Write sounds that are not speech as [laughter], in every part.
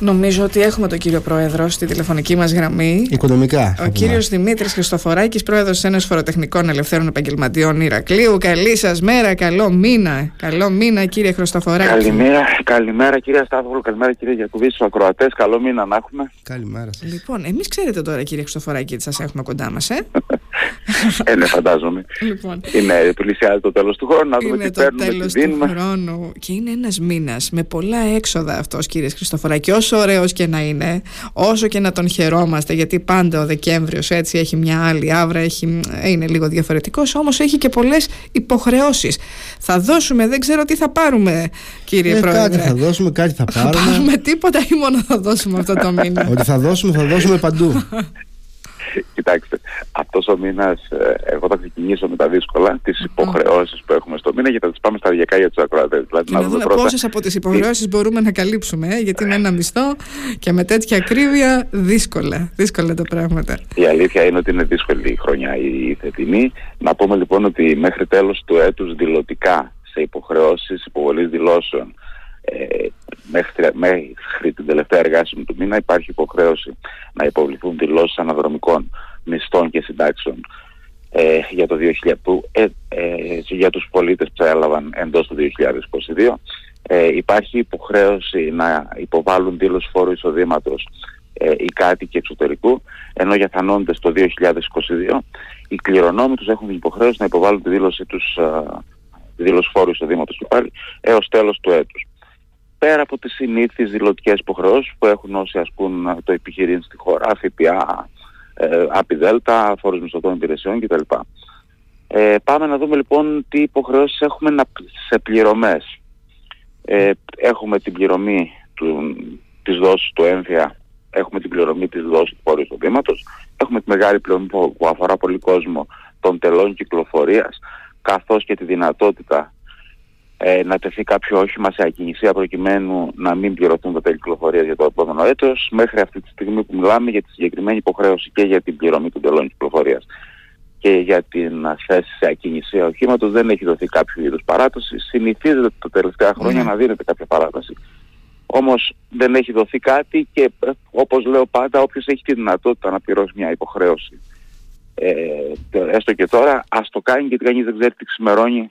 Νομίζω ότι έχουμε τον κύριο Πρόεδρο στη τηλεφωνική μας γραμμή. Οικονομικά. Ο κύριος Δημήτρης Χριστοφοράκης, Πρόεδρος της Ένωσης Φοροτεχνικών Ελευθέρων Επαγγελματιών Ηρακλείου. Καλή σας μέρα, καλό μήνα. Καλό μήνα, κύριε Χριστοφοράκη. Καλημέρα, καλημέρα κύριε Σταύρογλου, καλημέρα κύριε Γιακουβή, στους ακροατές. Καλό μήνα να έχουμε. Καλημέρα σας. Λοιπόν, εμείς ξέρετε τώρα, κύριε Χριστοφοράκη, ότι σας έχουμε κοντά μας, ε. [laughs] ε, ναι, φαντάζομαι. Λοιπόν. Είναι, πλησιάζει το τέλος του χρόνου, να δούμε είναι τι παίρνουμε, το τέλος τι δίνουμε. του χρόνου και είναι ένας μήνας με πολλά έξοδα αυτός κύριε Χριστοφοράκη όσο ωραίος και να είναι όσο και να τον χαιρόμαστε γιατί πάντα ο Δεκέμβριος έτσι έχει μια άλλη άβρα έχει, είναι λίγο διαφορετικός όμως έχει και πολλές υποχρεώσεις θα δώσουμε δεν ξέρω τι θα πάρουμε κύριε Ε, Πρόεδρε κάτι θα δώσουμε, κάτι θα θα πάρουμε. πάρουμε τίποτα ή μόνο θα δώσουμε αυτό το μήνα; Ότι θα δώσουμε, θα δώσουμε παντού. [laughs] [laughs] Κοιτάξτε, αυτός ο μήνας, εγώ θα ξεκινήσω με τα δύσκολα, τις υποχρεώσεις που έχουμε στο μήνα και θα τις πάμε σταδιακά για τους ακροατές. Δηλαδή, και να δούμε πόσες από τις υποχρεώσεις μπορούμε να καλύψουμε ε, γιατί με ένα μισθό και με τέτοια ακρίβεια δύσκολα, δύσκολα τα πράγματα. Η αλήθεια είναι ότι είναι δύσκολη η χρονιά η θετινή. Να πούμε λοιπόν ότι μέχρι τέλος του έτους δηλωτικά σε υποχρεώσεις υποβολής δηλώσεων ε, μέχρι, μέχρι την τελευταία εργάσιμη του μήνα υπάρχει υποχρέωση να υποβληθούν δηλώσεις αναδρομικών μισθών και συντάξεων ε, για, το 2000, που, ε, ε, για τους πολίτες που έλαβαν εντός του 2022. Ε, υπάρχει υποχρέωση να υποβάλουν δήλωση φόρου εισοδήματος ε, οι κάτοικοι εξωτερικού, ενώ για θανόντες το 2022 οι κληρονόμοι τους έχουν την υποχρέωση να υποβάλουν τη δήλωση τους ε, τη δήλωση φόρου εισοδήματος και πάλι έως τέλος του έτους. Πέρα από τις συνήθεις δηλωτικές υποχρεώσεις που έχουν όσοι ασκούν ε, το επιχειρήν στη χώρα, ΦΠΑ, ε, ΑΠΙΔΕΛΤΑ, φόρους μισθωτών υπηρεσιών κτλ. Ε, πάμε να δούμε λοιπόν τι υποχρεώσεις έχουμε να, σε πληρωμές. Ε, έχουμε την πληρωμή του, της δόσης του έμφυα, έχουμε την πληρωμή της δόσης του φόρου εισοδήματος, έχουμε τη μεγάλη πληρωμή που, που αφορά πολύ κόσμο των τελών κυκλοφορίας, καθώς και τη δυνατότητα ε, να τεθεί κάποιο όχημα σε ακινησία προκειμένου να μην πληρωθούν τα τέλη κυκλοφορίας για το επόμενο έτος, μέχρι αυτή τη στιγμή που μιλάμε για τη συγκεκριμένη υποχρέωση και για την πληρωμή των τελών κυκλοφορίας και για την θέση σε ακινησία οχήματος δεν έχει δοθεί κάποιο είδους παράταση. Συνηθίζεται τα τελευταία χρόνια να δίνεται κάποια παράταση. Όμως δεν έχει δοθεί κάτι και ε, όπως λέω πάντα όποιος έχει τη δυνατότητα να πληρώσει μια υποχρέωση ε, έστω και τώρα ας το κάνει γιατί κανείς δεν ξέρει τι ξημερώνει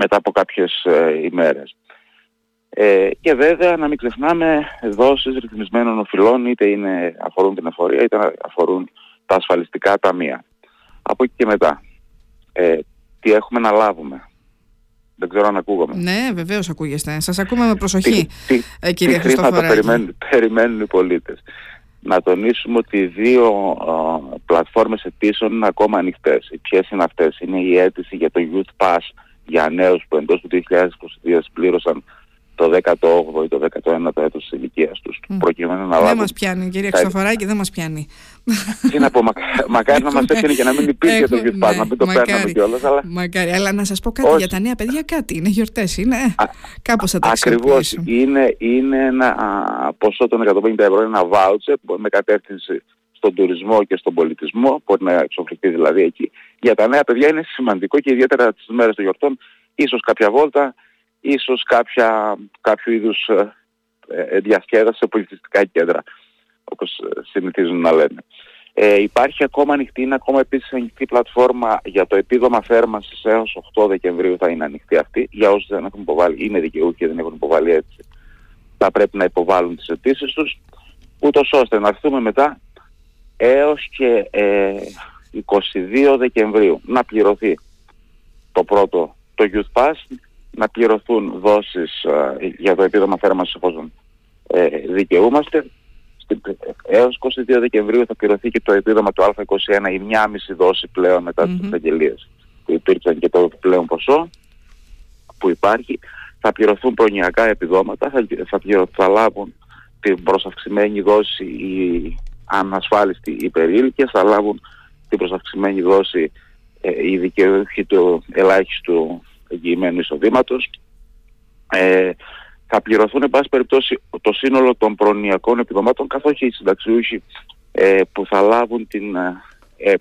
μετά από κάποιες ε, ημέρες. Ε, και βέβαια να μην ξεχνάμε δόσεις ρυθμισμένων οφειλών είτε είναι, αφορούν την εφορία είτε αφορούν τα ασφαλιστικά ταμεία. Από εκεί και μετά, ε, τι έχουμε να λάβουμε. Δεν ξέρω αν ακούγομαι. Ναι, βεβαίως ακούγεστε. Σας ακούμε με προσοχή, τι, ε, κύριε τι χρήματα Χριστοφοράκη. περιμένουν, περιμένουν οι πολίτες. Να τονίσουμε ότι οι δύο uh, πλατφόρμες αιτήσεων είναι ακόμα ανοιχτές. Ποιες είναι αυτές; Είναι η αίτηση για το Youth Pass για νέους που εντός του 2022 πλήρωσαν το 18ο ή το 19ο έτος της ηλικίας τους. Mm. Προκειμένου να Δεν λάβουν... μας πιάνει, κύριε Χριστοφοράκη, δεν μας πιάνει. Τι να πω, μα, μακάρι να μας έπιανε και να μην υπήρχε το Έχω- Youth Pass, ναι, να μην το μακάρι. παίρναμε κιόλας, αλλά Μακάρι, αλλά να σας πω κάτι Όχι. για τα νέα παιδιά, κάτι. Είναι γιορτές, είναι. Α, Κάπως θα τα Ακριβώς. αξιοποιήσουν. Είναι, είναι ένα α, ποσό των 150 ευρώ, ένα voucher που με κατεύθυνση στον τουρισμό και στον πολιτισμό, μπορεί να εξοφληθεί δηλαδή εκεί. Για τα νέα παιδιά είναι σημαντικό και ιδιαίτερα τις μέρες των γιορτών, ίσως κάποια βόλτα, ίσως κάποια, κάποιο είδους ε, ε, διασκέδαση σε πολιτιστικά κέντρα, όπως ε, συνηθίζουν να λένε. Ε, υπάρχει ακόμα ανοιχτή, είναι ακόμα επίσης ανοιχτή πλατφόρμα για το επίδομα θέρμανσης έως 8 Δεκεμβρίου θα είναι ανοιχτή αυτή. Για όσους δεν έχουν υποβάλει, είναι δικαιούχοι και δεν έχουν υποβάλει έτσι, θα πρέπει να υποβάλουν τις αιτήσεις τους, ούτως ώστε να έρθουμε μετά έως και ε, 22 Δεκεμβρίου. Να πληρωθεί το πρώτο, το Youth Pass, να πληρωθούν δόσεις ε, για το επίδομα θέρμανσης εφόσον ε, δικαιούμαστε. Στην- έως 22 Δεκεμβρίου θα πληρωθεί και το επίδομα του Α21 η μία μισή δόση πλέον μετά τις Μμμ. εξαγγελίες που υπήρξαν και το πλέον ποσό που υπάρχει. Θα πληρωθούν προνοιακά επιδόματα θα, θα, πληρω- θα λάβουν την προσαυξημένη δόση οι ανασφάλιστοι υπερήλικες θα λάβουν την προσαυξημένη δόση ε, οι δικαιούχοι του ελάχιστου εγγυημένου εισοδήματος. Ε, θα πληρωθούν εν πάση περιπτώσει το σύνολο των προνοιακών επιδομάτων καθώς και οι συνταξιούχοι ε, που θα λάβουν την, ε, ε,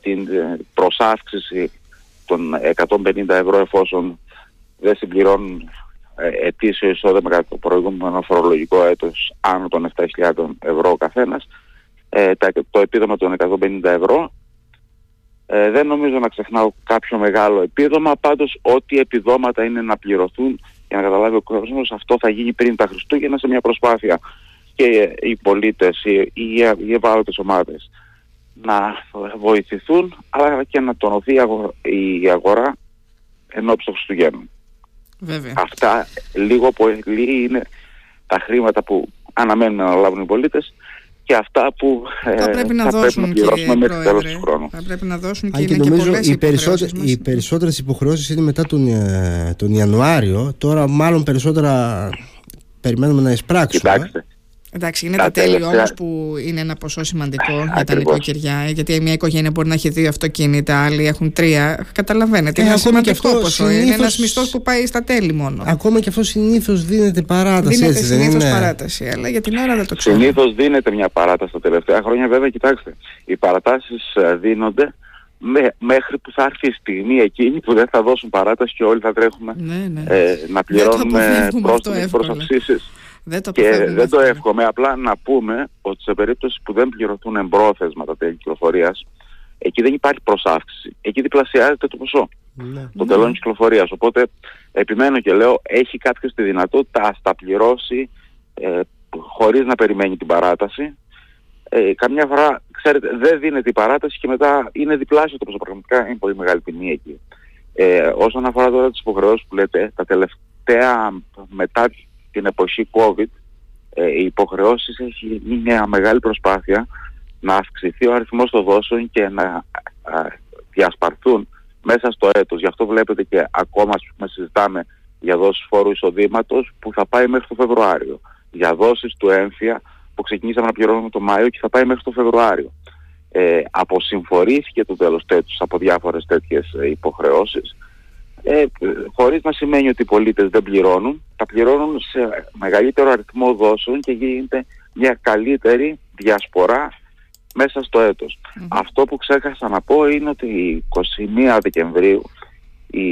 την ε, προσάυξηση των 150 ευρώ εφόσον δεν συμπληρώνουν ε, ετήσιο εισόδημα κατά το προηγούμενο φορολογικό έτος άνω των 7.000 ευρώ ο καθένας, ε, το επίδομα των 150 ευρώ. Ε, δεν νομίζω να ξεχνάω κάποιο μεγάλο επίδομα, πάντως ό,τι επιδόματα είναι να πληρωθούν για να καταλάβει ο κόσμος, αυτό θα γίνει πριν τα Χριστούγεννα σε μια προσπάθεια και οι πολίτες, οι, οι, οι ευάλωτες ομάδες να βοηθηθούν, αλλά και να τονωθεί η αγορά ενώπιση των Χριστουγέννων. Βέβαια. Αυτά λίγο πολύ είναι τα χρήματα που αναμένουν να λάβουν οι πολίτες και αυτά που θα ε, πρέπει να, θα δώσουν, πρέπει να πληρώσουμε μέχρι τέλος του χρόνου. Θα πρέπει να δώσουν και, και είναι νομίζω και οι, περισσότερες, οι περισσότερες υποχρεώσεις είναι μετά τον, ε, τον Ιανουάριο. Τώρα μάλλον περισσότερα περιμένουμε να εισπράξουμε. Κοιτάξτε, Εντάξει, είναι τα, τέλη όμως που είναι ένα ποσό σημαντικό για τα νοικοκυριά. Γιατί μια οικογένεια μπορεί να έχει δύο αυτοκίνητα, άλλοι έχουν τρία. Καταλαβαίνετε. είναι ένα σημαντικό ποσό. Συνήθως... Είναι ένας μισθός που πάει στα τέλη μόνο. Ακόμα και αυτός συνήθως δίνεται παράταση. Δίνεται συνήθως παράταση, αλλά για την ώρα δεν το ξέρω. Συνήθως δίνεται μια παράταση τα τελευταία χρόνια. Βέβαια, κοιτάξτε, οι παρατάσεις ε, δίνονται μέχρι που θα έρθει η στιγμή εκείνη που δεν θα δώσουν παράταση και όλοι θα τρέχουμε ναι, ναι. Ε, να πληρώνουμε προ αυξήσει. Δεν το και δεν το εύχομαι. Απλά να πούμε ότι σε περίπτωση που δεν πληρωθούν εμπρόθεσμα τα τέλη κυκλοφορίας, εκεί δεν υπάρχει προσάυξηση. Εκεί διπλασιάζεται το ποσό ναι. των τελών ναι. κυκλοφορίας. Οπότε επιμένω και λέω, έχει κάποιος τη δυνατότητα να τα πληρώσει ε, χωρίς να περιμένει την παράταση. Ε, καμιά φορά, ξέρετε, δεν δίνεται η παράταση και μετά είναι διπλάσιο το ποσό. Πραγματικά είναι πολύ μεγάλη τιμή εκεί. Ε, όσον αφορά τώρα τις υποχρεώσεις που λέτε, τα τελευταία μετά την εποχή COVID ε, οι υποχρεώσεις έχει γίνει μια μεγάλη προσπάθεια να αυξηθεί ο αριθμός των δόσεων και να διασπαρθούν μέσα στο έτος. Γι' αυτό βλέπετε και ακόμα πούμε, συζητάμε για δόσεις φόρου εισοδήματος που θα πάει μέχρι το Φεβρουάριο. Για δόσεις του έμφυα που ξεκινήσαμε να πληρώνουμε το Μάιο και θα πάει μέχρι το Φεβρουάριο. Ε, αποσυμφορήθηκε το τέλος του έτους από διάφορες τέτοιες ε, υποχρεώσεις ε, χωρίς να σημαίνει ότι οι πολίτες δεν πληρώνουν, τα πληρώνουν σε μεγαλύτερο αριθμό δόσεων και γίνεται μια καλύτερη διασπορά μέσα στο ετος Αυτό που ξέχασα να πω είναι ότι 21 Δεκεμβρίου οι,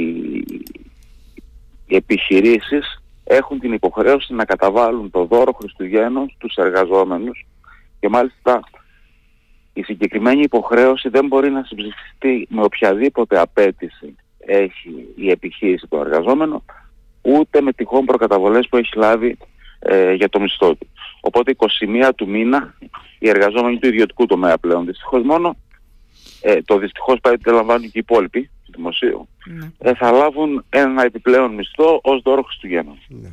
οι επιχειρήσεις έχουν την υποχρέωση να καταβάλουν το δώρο Χριστουγέννων στους εργαζόμενους και μάλιστα η συγκεκριμένη υποχρέωση δεν μπορεί να συμψηφιστεί με οποιαδήποτε απέτηση έχει η επιχείρηση του εργαζόμενο, ούτε με τυχόν προκαταβολές που έχει λάβει ε, για το μισθό του. Οπότε 21 του μήνα οι εργαζόμενοι του ιδιωτικού τομέα πλέον δυστυχώς μόνο, ε, το δυστυχώς πάει ότι λαμβάνουν και οι υπόλοιποι του δημοσίου, ναι. ε, θα λάβουν ένα επιπλέον μισθό ως δώρο Χριστουγέννων. Ναι.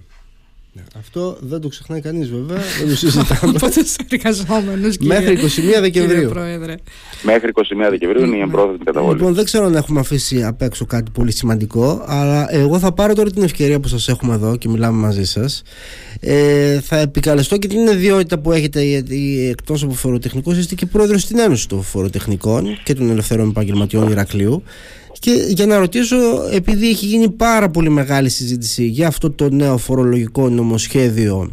Ναι, αυτό δεν το ξεχνάει κανείς βέβαια. [laughs] Δεν το συζητάμε. Από του εργαζόμενου, Μέχρι 21 Δεκεμβρίου. Μέχρι 21 Δεκεμβρίου είναι η εμπρόθεσμη καταβολής. Λοιπόν, δεν ξέρω αν έχουμε αφήσει απ' έξω κάτι πολύ σημαντικό, αλλά εγώ θα πάρω τώρα την ευκαιρία που σας έχουμε εδώ και μιλάμε μαζί σας. Ε, θα επικαλεστώ και την ιδιότητα που έχετε, γιατί εκτός από φοροτεχνικός, είστε και πρόεδρος στην Ένωση των Φοροτεχνικών και των Ελευθερών Επαγγελματιών Ηρακλείου. Και για να ρωτήσω, επειδή έχει γίνει πάρα πολύ μεγάλη συζήτηση για αυτό το νέο φορολογικό νομοσχέδιο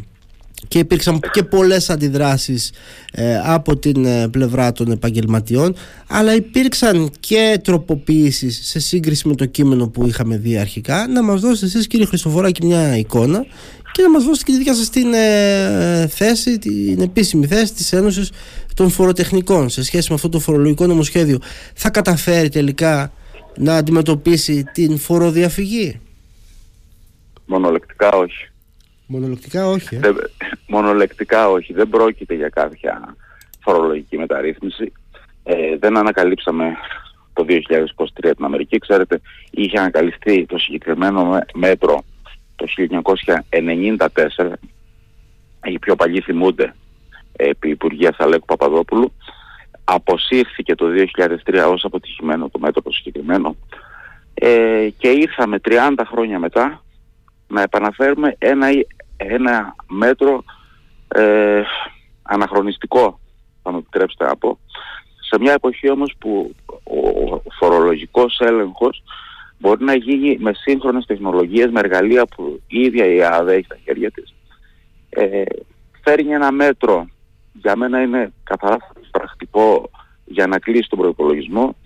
και υπήρξαν και πολλές αντιδράσεις ε, από την ε, πλευρά των επαγγελματιών αλλά υπήρξαν και τροποποιήσεις σε σύγκριση με το κείμενο που είχαμε δει αρχικά να μας δώσετε εσείς κύριε Χριστοφοράκη μια εικόνα και να μας δώσετε και τη δικιά σας την ε, θέση, την επίσημη θέση της Ένωσης των Φοροτεχνικών σε σχέση με αυτό το φορολογικό νομοσχέδιο. Θα καταφέρει τελικά να αντιμετωπίσει την φοροδιαφυγή. Μονολεκτικά όχι. Μονολεκτικά όχι. Ε; Δεν, μονολεκτικά όχι. Δεν πρόκειται για κάποια φορολογική μεταρρύθμιση. Ε, δεν ανακαλύψαμε το 2023 την Αμερική. Ξέρετε, είχε ανακαλυφθεί το συγκεκριμένο μέτρο το 1994. Οι πιο παλιοί θυμούνται επί Υπουργεία Αλέκου Παπαδόπουλου αποσύρθηκε το 2003 ως αποτυχημένο το μέτωπο συγκεκριμένο ε, και ήρθαμε 30 χρόνια μετά να επαναφέρουμε ένα, ένα μέτρο ε, αναχρονιστικό θα μου επιτρέψετε να πω σε μια εποχή όμως που ο φορολογικός έλεγχος μπορεί να γίνει με σύγχρονες τεχνολογίες, με εργαλεία που η ίδια η ΑΔΕ έχει στα χέρια της. Ε, φέρνει ένα μέτρο, για μένα είναι καθαρά πρακτικό για να κλείσει τον προπολογισμό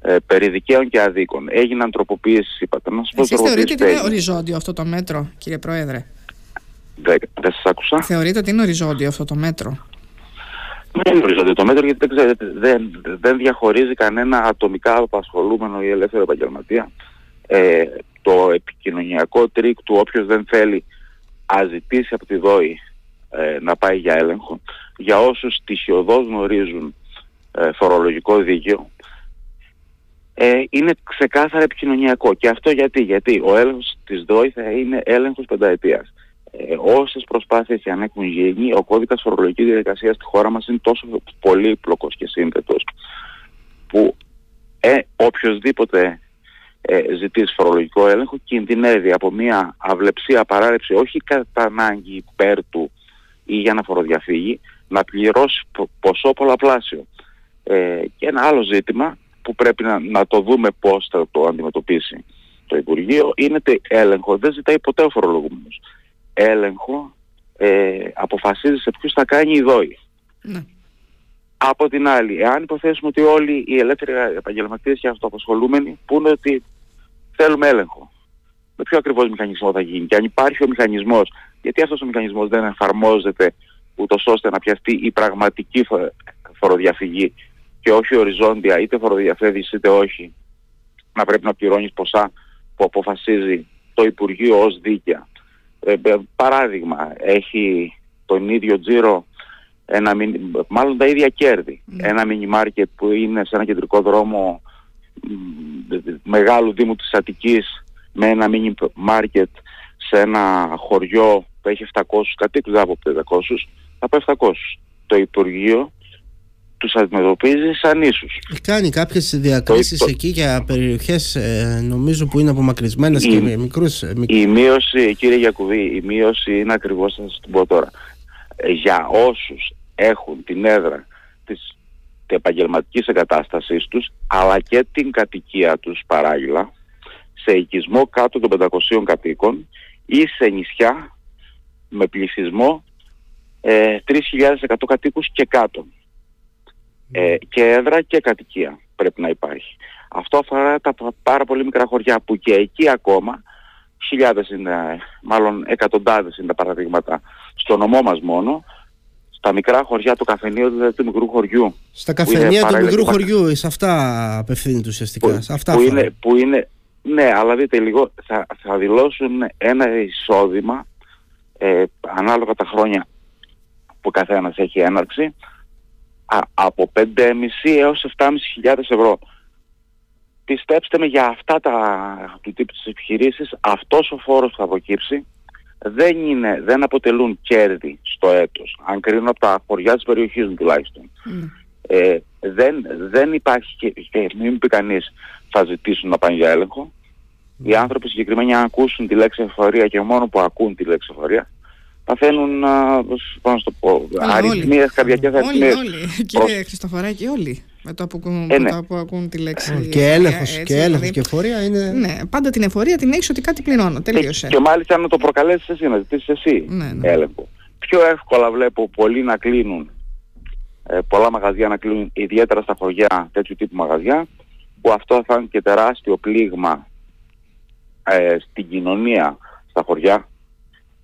ε, περί δικαίων και αδίκων. Έγιναν τροποποιήσεις, είπατε. Να σας πω Εσείς θεωρείτε ότι είναι οριζόντιο αυτό το μέτρο, κύριε Πρόεδρε; Δεν, δεν σας άκουσα. Θεωρείτε ότι είναι οριζόντιο αυτό το μέτρο; Δεν είναι οριζόντιο το μέτρο γιατί δεν, δεν, δεν διαχωρίζει κανένα ατομικά απασχολούμενο ή ελεύθερο επαγγελματία. Ε, το επικοινωνιακό τρίκ του όποιος δεν θέλει ας ζητήσει από τη ΔΟΥ ε, να πάει για έλεγχο. Για όσους στοιχειωδώς γνωρίζουν ε, φορολογικό δίκαιο ε, είναι ξεκάθαρα επικοινωνιακό. Και αυτό γιατί, γιατί ο έλεγχος της ΔΟΥ θα είναι έλεγχος πενταετίας. Ε, όσες προσπάθειες και αν έχουν γίνει, ο κώδικας φορολογικής διαδικασίας στη χώρα μας είναι τόσο πολύπλοκος και σύνθετος που ε, οποιοδήποτε ε, ζητήσει φορολογικό έλεγχο κινδυνεύει από μια αυλεψία παράρρευση όχι κατά ανάγκη υπέρ του ή για να φοροδιαφύγει να πληρώσει ποσό πολλαπλάσιο. Ε, και ένα άλλο ζήτημα που πρέπει να, να το δούμε πώς θα το αντιμετωπίσει το Υπουργείο είναι ότι έλεγχο δεν ζητάει ποτέ ο φορολογούμενος. Έλεγχο ε, αποφασίζει σε ποιους θα κάνει η ΔΟΗ. Ναι. Από την άλλη, εάν υποθέσουμε ότι όλοι οι ελεύθεροι επαγγελματίες και αυτοαπασχολούμενοι πούνε ότι θέλουμε έλεγχο. Με ποιο ακριβώς μηχανισμό θα γίνει και αν υπάρχει ο μηχανισμός, γιατί αυτός ο μηχανισμός δεν εφαρμόζεται ούτως ώστε να πιαστεί η πραγματική φοροδιαφυγή και όχι οριζόντια, είτε φοροδιαφεύγεις είτε όχι, να πρέπει να πληρώνεις ποσά που αποφασίζει το Υπουργείο ως δίκαια. Ε, παράδειγμα, έχει τον ίδιο τζίρο, ένα, μάλλον τα ίδια κέρδη. Ναι. Ένα μίνι μάρκετ που είναι σε ένα κεντρικό δρόμο μεγάλου δήμου της Αττικής με ένα μίνι μάρκετ σε ένα χωριό που έχει 700 κατοίκους, δεν από 500, από 700. Το Υπουργείο τους αντιμετωπίζει σαν ίσους. Κάνει κάποιες διακρίσεις εκεί για περιοχές ε, νομίζω που είναι απομακρυσμένες η, και με μικρούς... Ε, η μείωση, κύριε Γιακουβή, η μείωση είναι ακριβώς, θα σας την πω τώρα. Ε, για όσους έχουν την έδρα της επαγγελματικής εγκατάστασής τους αλλά και την κατοικία τους παράλληλα σε οικισμό κάτω των 500 κατοίκων ή σε νησιά με πληθυσμό ε, 3.100 κατοίκους και κάτω. Ε, και έδρα και κατοικία πρέπει να υπάρχει. Αυτό αφορά τα πάρα πολύ μικρά χωριά που και εκεί ακόμα χιλιάδες είναι, μάλλον εκατοντάδες είναι τα παραδείγματα στο νομό μας μόνο στα μικρά χωριά του καφενείου δηλαδή του μικρού χωριού. Στα καφενεία του μικρού χωριού, σε αυτά απευθύνεται ουσιαστικά. Που, σε αυτά που, είναι, που είναι, ναι, αλλά δείτε λίγο, θα, θα δηλώσουν ένα εισόδημα ε, ανάλογα τα χρόνια που καθένας έχει έναρξη α, από 5.500 έως 7.500 ευρώ. Πιστέψτε με για αυτά τα του τύπου της επιχειρήσεις αυτός ο φόρος που θα προκύψει δεν, είναι, δεν αποτελούν κέρδη στο έτος, αν κρίνω από τα χωριά της περιοχής μου τουλάχιστον. Mm. Ε, δεν, δεν υπάρχει και, και μην πει κανείς θα ζητήσουν να πάνε για έλεγχο. Mm. Οι άνθρωποι συγκεκριμένοι αν ακούσουν τη λέξη εφορία και μόνο που ακούν τη λέξη εφορία παθαίνουν, πώς να το πω, αριθμίες, καρδιακές αριθμίες. Όλοι, όλοι. Κύριε Χριστοφοράκη, όλοι. Με το που, ε, ναι. που ακούν τη λέξη. Ε, και έλεγχος και, έλεγχος, δηλαδή, και εφορία είναι. Ναι, πάντα την εφορία την έχεις ότι κάτι πληρώνω. Τελείωσε. Και, και μάλιστα να το προκαλέσεις εσύ, να ζητήσεις εσύ ναι, ναι. έλεγχο. Πιο εύκολα βλέπω πολλοί να κλείνουν, ε, πολλά μαγαζιά να κλείνουν, ιδιαίτερα στα χωριά τέτοιου τύπου μαγαζιά, που αυτό θα είναι και τεράστιο πλήγμα ε, στην κοινωνία στα χωριά,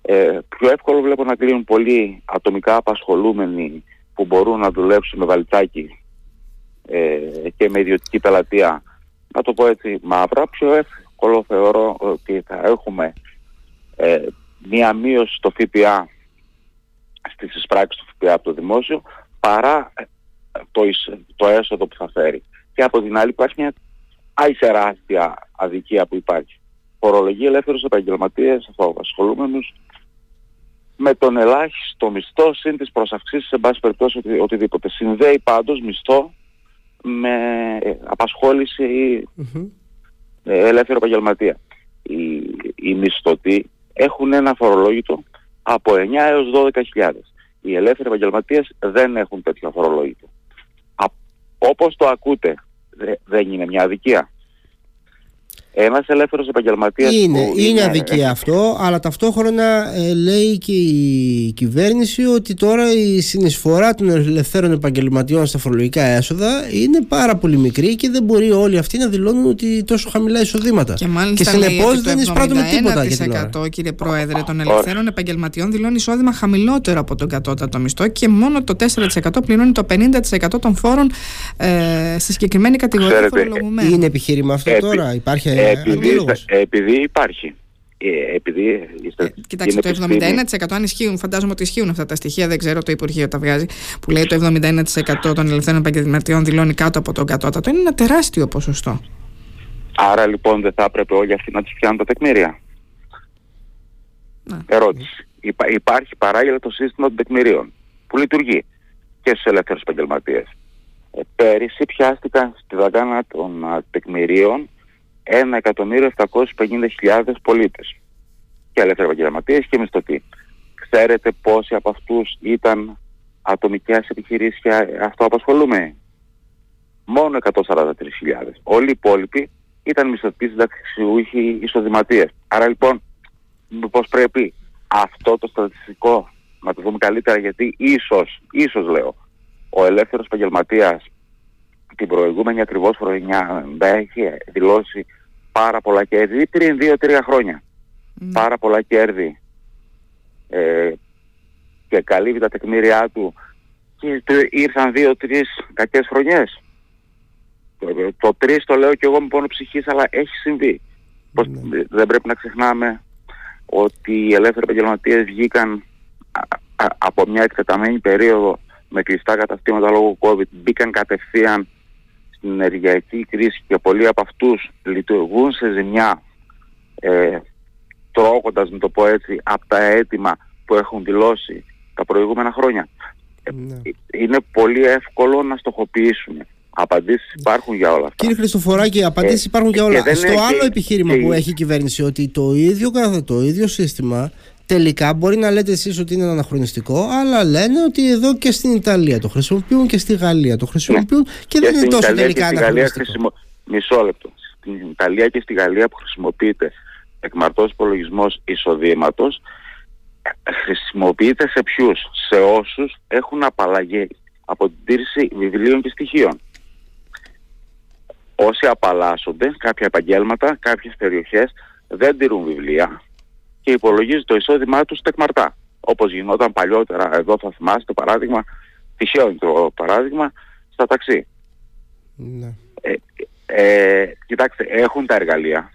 ε, πιο εύκολο βλέπω να κλείνουν πολλοί ατομικά απασχολούμενοι που μπορούν να δουλέψουν με βαλιτσάκι ε, και με ιδιωτική πελατεία. Να το πω έτσι μαύρα, πιο εύκολο θεωρώ ότι θα έχουμε ε, μία μείωση στο ΦΠΑ στις εισπράξεις του ΦΠΑ από το δημόσιο παρά ε, το, το έσοδο που θα φέρει. Και από την άλλη υπάρχει μια άλλη τεράστια αδικία που υπάρχει. Φορολογία ελεύθερους επαγγελματίες, αυτοαπασχολούμενους, με τον ελάχιστο μισθό συν τις προσαυξήσεις σε πάση περιπτώσει οτι, οτιδήποτε. Συνδέει πάντως μισθό με απασχόληση ή mm-hmm. ελεύθερο επαγγελματία. Οι, οι μισθωτοί έχουν ένα φορολόγητο από 9 έως 12.000. Οι ελεύθεροι επαγγελματίες δεν έχουν τέτοιο φορολόγητο. Α, όπως το ακούτε, δεν είναι μια αδικία. Ένας ελεύθερος επαγγελματίας. Είναι, είναι, είναι αδικία αυτό, αλλά ταυτόχρονα ε, λέει και η κυβέρνηση ότι τώρα η συνεισφορά των ελευθέρων επαγγελματιών στα φορολογικά έσοδα είναι πάρα πολύ μικρή και δεν μπορεί όλοι αυτοί να δηλώνουν ότι τόσο χαμηλά εισοδήματα. Και μάλιστα και συνεπώς δεν εισπράττουμε τίποτα για την ώρα. κύριε Πρόεδρε, των ελευθέρων επαγγελματιών δηλώνει εισόδημα χαμηλότερο από τον κατώτατο μισθό και μόνο το 4% πληρώνει το 50% των φόρων ε, στη συγκεκριμένη κατηγορία φορολογουμένων. Είναι επιχείρημα αυτό τώρα, υπάρχει επειδή, επειδή υπάρχει. Ε, επειδή ε, κοιτάξτε, το 71% αν ισχύουν, φαντάζομαι ότι ισχύουν αυτά τα στοιχεία, δεν ξέρω, το Υπουργείο τα βγάζει, που λέει το 71% των ελευθέρων επαγγελματιών δηλώνει κάτω από τον κατώτατο. Είναι ένα τεράστιο ποσοστό. Άρα λοιπόν δεν θα έπρεπε όλοι αυτοί να τους πιάνουν τα τεκμήρια; Να. Ερώτηση. Υπά, υπάρχει παράγγελα το σύστημα των τεκμηρίων που λειτουργεί και στους ελεύθερους επαγγελματίες. Ε, πέρυσι πιάστηκαν στη δαγκάνα των α, τεκμηρίων 1.750.000 πολίτες και ελεύθεροι επαγγελματίες και μισθωτοί. Ξέρετε πόσοι από αυτούς ήταν ατομικές επιχειρήσεις και αυτοαπασχολούμενοι; Μόνο 143.000. Όλοι οι υπόλοιποι ήταν μισθωτοί συνταξιούχοι εισοδηματίες. Άρα λοιπόν, πώς πρέπει αυτό το στατιστικό να το δούμε καλύτερα γιατί ίσως, ίσως λέω, ο ελεύθερος επαγγελματίας την προηγούμενη ακριβώς χρονιά δεν έχει δηλώσει πάρα πολλά κέρδη πριν 2-3 χρόνια. Mm. Πάρα πολλά κέρδη ε, και καλύβει τα τεκμήριά του και ήρθαν 2-3 κακές χρονιές. Το, το τρεις το λέω και εγώ με πόνο ψυχής αλλά έχει συμβεί. Mm. δεν πρέπει να ξεχνάμε ότι οι ελεύθεροι επαγγελματίες βγήκαν από μια εκτεταμένη περίοδο με κλειστά καταστήματα λόγω COVID, μπήκαν κατευθείαν στην ενεργειακή κρίση και πολλοί από αυτούς λειτουργούν σε ζημιά ε, τρώγοντας, με το πω έτσι, από τα αίτημα που έχουν δηλώσει τα προηγούμενα χρόνια. Ε, ναι. Είναι πολύ εύκολο να στοχοποιήσουμε. Απαντήσεις υπάρχουν για όλα αυτά. Κύριε Χριστοφοράκη, απαντήσεις ε, υπάρχουν για όλα. Στο άλλο επιχείρημα που έχει η κυβέρνηση ότι το ίδιο, το ίδιο σύστημα τελικά μπορεί να λέτε εσείς ότι είναι αναχρονιστικό αλλά λένε ότι εδώ και στην Ιταλία το χρησιμοποιούν και στη Γαλλία το χρησιμοποιούν ναι. και, δεν είναι τόσο Ιταλία τελικά αναχρονιστικό. Χρησιμο... Μισό λεπτό. Στην Ιταλία και στη Γαλλία που χρησιμοποιείται εκμαρτός υπολογισμός εισοδήματος χρησιμοποιείται σε ποιους, σε όσους έχουν απαλλαγή από την τήρηση βιβλίων και στοιχείων. Όσοι απαλλάσσονται, κάποια επαγγέλματα, κάποιες περιοχές δεν τηρούν βιβλία, και υπολογίζει το εισόδημά του τεκμαρτά. Όπως γινόταν παλιότερα, εδώ θα θυμάστε το παράδειγμα, τυχαίο είναι το παράδειγμα, στα ταξί. Ναι. Ε, ε, κοιτάξτε, έχουν τα εργαλεία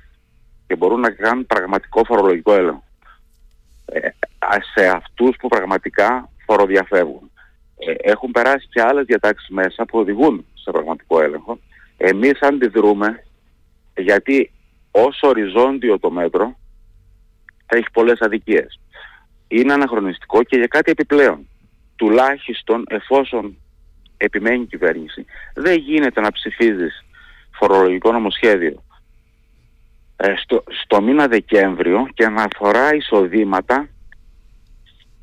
και μπορούν να κάνουν πραγματικό φορολογικό έλεγχο. Ε, σε αυτούς που πραγματικά φοροδιαφεύγουν. Ε, έχουν περάσει και άλλες διατάξεις μέσα που οδηγούν σε πραγματικό έλεγχο. Εμείς αντιδρούμε γιατί όσο οριζόντιο το μέτρο θα έχει πολλές αδικίες. Είναι αναχρονιστικό και για κάτι επιπλέον. Τουλάχιστον εφόσον επιμένει η κυβέρνηση, δεν γίνεται να ψηφίζεις φορολογικό νομοσχέδιο ε, στο, στο μήνα Δεκέμβριο και να αφορά εισοδήματα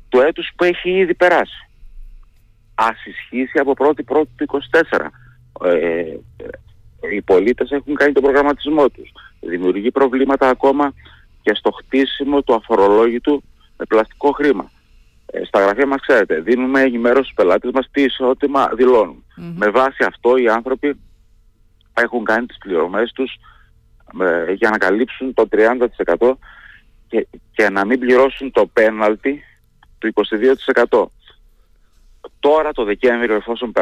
του έτους που έχει ήδη περάσει. Ας ισχύσει από 1η Πρώτη του 24. Ε, ε, οι πολίτες έχουν κάνει τον προγραμματισμό τους. Δημιουργεί προβλήματα ακόμα και στο χτίσιμο του αφορολόγητου με πλαστικό χρήμα. Ε, στα γραφεία μας ξέρετε, δίνουμε ενημέρωση στους πελάτες μας τι ισότιμα Με βάση αυτό οι άνθρωποι έχουν κάνει τις πληρωμές τους ε, για να καλύψουν το 30% και, και να μην πληρώσουν το πέναλτι του 22%. Τώρα το Δεκέμβριο εφόσον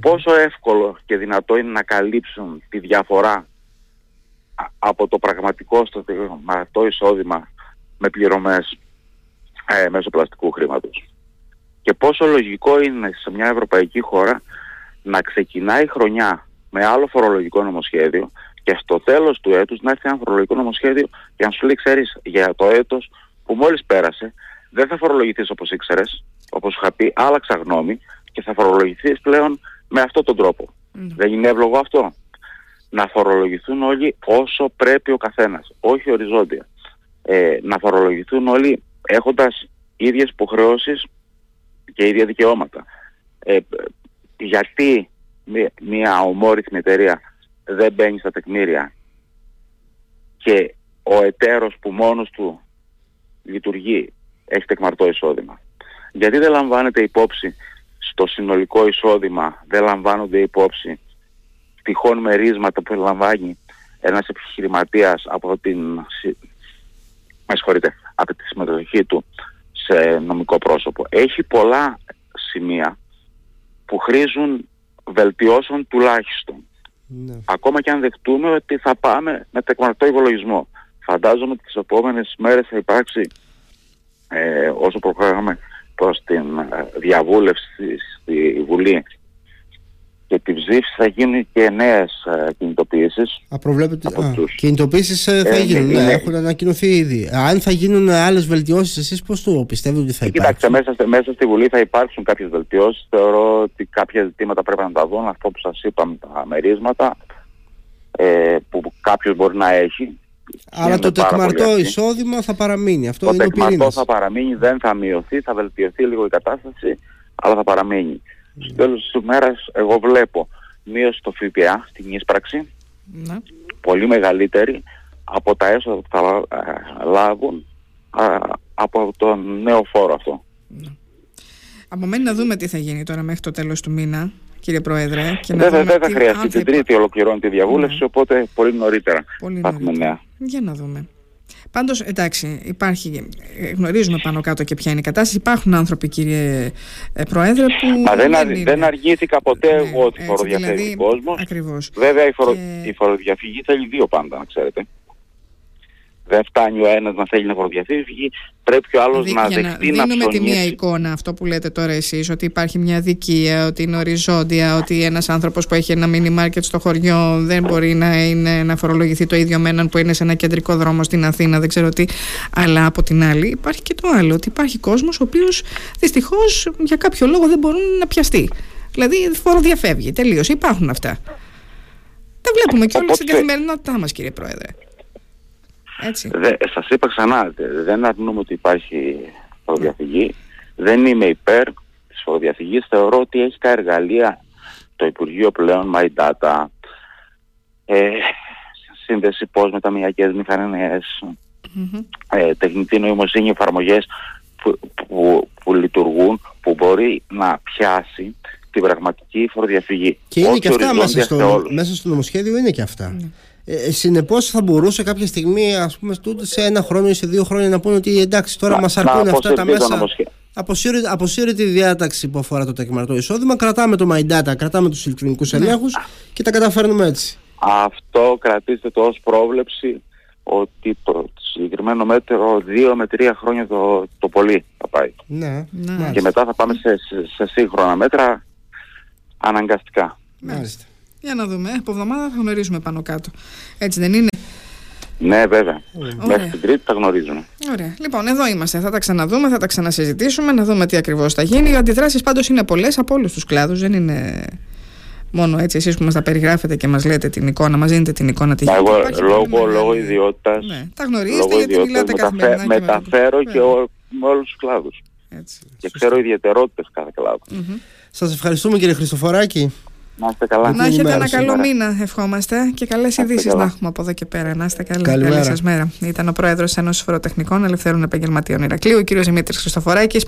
πόσο εύκολο και δυνατό είναι να καλύψουν τη διαφορά από το πραγματικό στο το εισόδημα με πληρωμές ε, μέσω πλαστικού χρήματος. Και πόσο λογικό είναι σε μια ευρωπαϊκή χώρα να ξεκινάει η χρονιά με άλλο φορολογικό νομοσχέδιο και στο τέλος του έτους να έρθει ένα φορολογικό νομοσχέδιο και να σου λέει ξέρεις για το έτος που μόλις πέρασε δεν θα φορολογηθείς όπως ήξερες, όπως είχα πει, άλλαξα γνώμη και θα φορολογηθείς πλέον με αυτόν τον τρόπο. Δεν είναι εύλογο αυτό; Να φορολογηθούν όλοι όσο πρέπει ο καθένας, όχι οριζόντια. Ε, να φορολογηθούν όλοι έχοντας ίδιες υποχρεώσεις και ίδια δικαιώματα. Ε, γιατί μια ομόρυθμη εταιρεία δεν μπαίνει στα τεκμήρια και ο εταίρος που μόνος του λειτουργεί έχει τεκμαρτό εισόδημα. Γιατί δεν λαμβάνεται υπόψη στο συνολικό εισόδημα, δεν λαμβάνονται υπόψη τυχόν μερίσματα που λαμβάνει ένας επιχειρηματίας από την, με από τη συμμετοχή του σε νομικό πρόσωπο. Έχει πολλά σημεία που χρήζουν βελτιώσεων τουλάχιστον. Ναι. Ακόμα και αν δεχτούμε ότι θα πάμε με τεκμαρτό υπολογισμό. Φαντάζομαι ότι τις επόμενες μέρες θα υπάρξει ε, όσο προχωράμε προς την ε, διαβούλευση στη Βουλή και τη ψήφιση θα γίνουν και νέες κινητοποιήσεις. Α, προβλέπετε. Κινητοποιήσεις ε, θα ε, γίνουν. Ναι, έχουν ανακοινωθεί ήδη. Αν θα γίνουν άλλες βελτιώσεις, εσείς πώς το πιστεύετε ότι θα υπάρξουν. Κοιτάξτε, μέσα, μέσα στη Βουλή θα υπάρξουν κάποιες βελτιώσεις. Θεωρώ ότι κάποια ζητήματα πρέπει να τα δουν. Αυτό που σας είπαμε, τα μερίσματα ε, που κάποιος μπορεί να έχει. Αλλά το τεκμαρτό εισόδημα θα παραμείνει. Αυτό το είναι τεκμαρτό θα παραμείνει, δεν θα μειωθεί, θα βελτιωθεί λίγο η κατάσταση, αλλά θα παραμείνει. Στο τέλος της ημέρας εγώ βλέπω μείωση στο ΦΠΑ στην ίσπραξη ναι. πολύ μεγαλύτερη από τα έσοδα που θα ε, λάβουν από τον νέο φόρο αυτό. Ναι. Απομένει να δούμε τι θα γίνει τώρα μέχρι το τέλος του μήνα κύριε Πρόεδρε. Και δεν θα, θα χρειαστεί. Την Τρίτη ολοκληρώνει τη διαβούλευση, ναι. οπότε πολύ νωρίτερα πολύ θα έχουμε νέα. Για να δούμε. Πάντως εντάξει υπάρχει, γνωρίζουμε πάνω κάτω και ποια είναι η κατάσταση. Υπάρχουν άνθρωποι κύριε ε, Πρόεδρε που Μα δεν, δεν, δεν αργήθηκα ποτέ ναι, εγώ ότι φοροδιαφεύγει δηλαδή, ο κόσμος. ακριβώς. βέβαια η, φορο, και... η φοροδιαφυγή θέλει δύο πάντα να ξέρετε δεν φτάνει ο ένας να θέλει να φοροδιαφύγει, πρέπει και ο άλλος να δεχτεί να, να Δίνουμε τη μία εικόνα αυτό που λέτε τώρα εσείς, ότι υπάρχει μια δικία, ότι είναι οριζόντια, ότι ένας άνθρωπος που έχει ένα μίνι μάρκετ στο χωριό δεν μπορεί να, είναι, να φορολογηθεί το ίδιο με έναν που είναι σε ένα κεντρικό δρόμο στην Αθήνα, δεν ξέρω τι. Αλλά από την άλλη υπάρχει και το άλλο, ότι υπάρχει κόσμος ο οποίος δυστυχώς για κάποιο λόγο δεν μπορούν να πιαστεί. Δηλαδή φοροδιαφεύγει τελείως. Υπάρχουν αυτά. Τα βλέπουμε και όλα στην καθημερινότητά μας, κύριε Πρόεδρε. Έτσι. Δε, σας είπα ξανά, δεν αρνούμε ότι υπάρχει φοροδιαφυγή. Δεν είμαι υπέρ της φοροδιαφυγής. Θεωρώ ότι έχει τα εργαλεία το Υπουργείο πλέον, My Data, ε, σύνδεση πώς με τα μηχανικές ε, τεχνητή νοημοσύνη, εφαρμογές που, που, που, λειτουργούν, που μπορεί να πιάσει την πραγματική φοροδιαφυγή. Και είναι και αυτά μέσα στο, μέσα στο νομοσχέδιο είναι και αυτά. Mm. Ε, Συνεπώς θα μπορούσε κάποια στιγμή, ας πούμε, τούτο σε ένα χρόνο ή σε δύο χρόνια να πούνε ότι εντάξει, τώρα μας αρκούν αυτά τα μέσα. Αποσύρει, τη διάταξη που αφορά το τεκμαρτό εισόδημα, κρατάμε το My Data, κρατάμε τους ηλεκτρονικούς ναι. ελέγχους και τα καταφέρνουμε έτσι. Αυτό κρατήστε το ως πρόβλεψη ότι το συγκεκριμένο μέτρο δύο με τρία χρόνια το, το πολύ θα πάει. Ναι, ναι. Και μετά θα πάμε σε, σε, σε σύγχρονα μέτρα αναγκαστικά. Μάλιστα. Για να δούμε. Από εβδομάδα θα γνωρίζουμε πάνω κάτω. Έτσι δεν είναι; Ναι, βέβαια. Μέχρι την Τρίτη θα γνωρίζουμε. Ωραία. Λοιπόν, εδώ είμαστε. Θα τα ξαναδούμε, θα τα ξανασυζητήσουμε, να δούμε τι ακριβώς θα γίνει. Οι αντιδράσεις πάντως είναι πολλές από όλους τους κλάδους. Δεν είναι μόνο έτσι εσείς που μας τα περιγράφετε και μας λέτε την εικόνα, μας δίνετε την εικόνα τι Εγώ λόγω, λόγω ιδιότητα. Ναι, τα γνωρίζετε γιατί μιλάτε καθημερινά. Μεταφέρω και, με όλους τους κλάδους. Και ξέρω ιδιαιτερότητες κάθε κλάδο. Mm-hmm. Σας ευχαριστούμε κύριε Χριστοφοράκη. Να είστε καλά. Να έχετε ένα καλό μήνα, ευχόμαστε. Και καλές ειδήσεις να έχουμε από εδώ και πέρα. Να είστε καλά. Καλή σας μέρα. Ήταν ο πρόεδρος Ένωση Φοροτεχνικών Ελευθέρων Επαγγελματίων Ηρακλείου, ο κύριος Δημήτρης Χριστοφοράκης.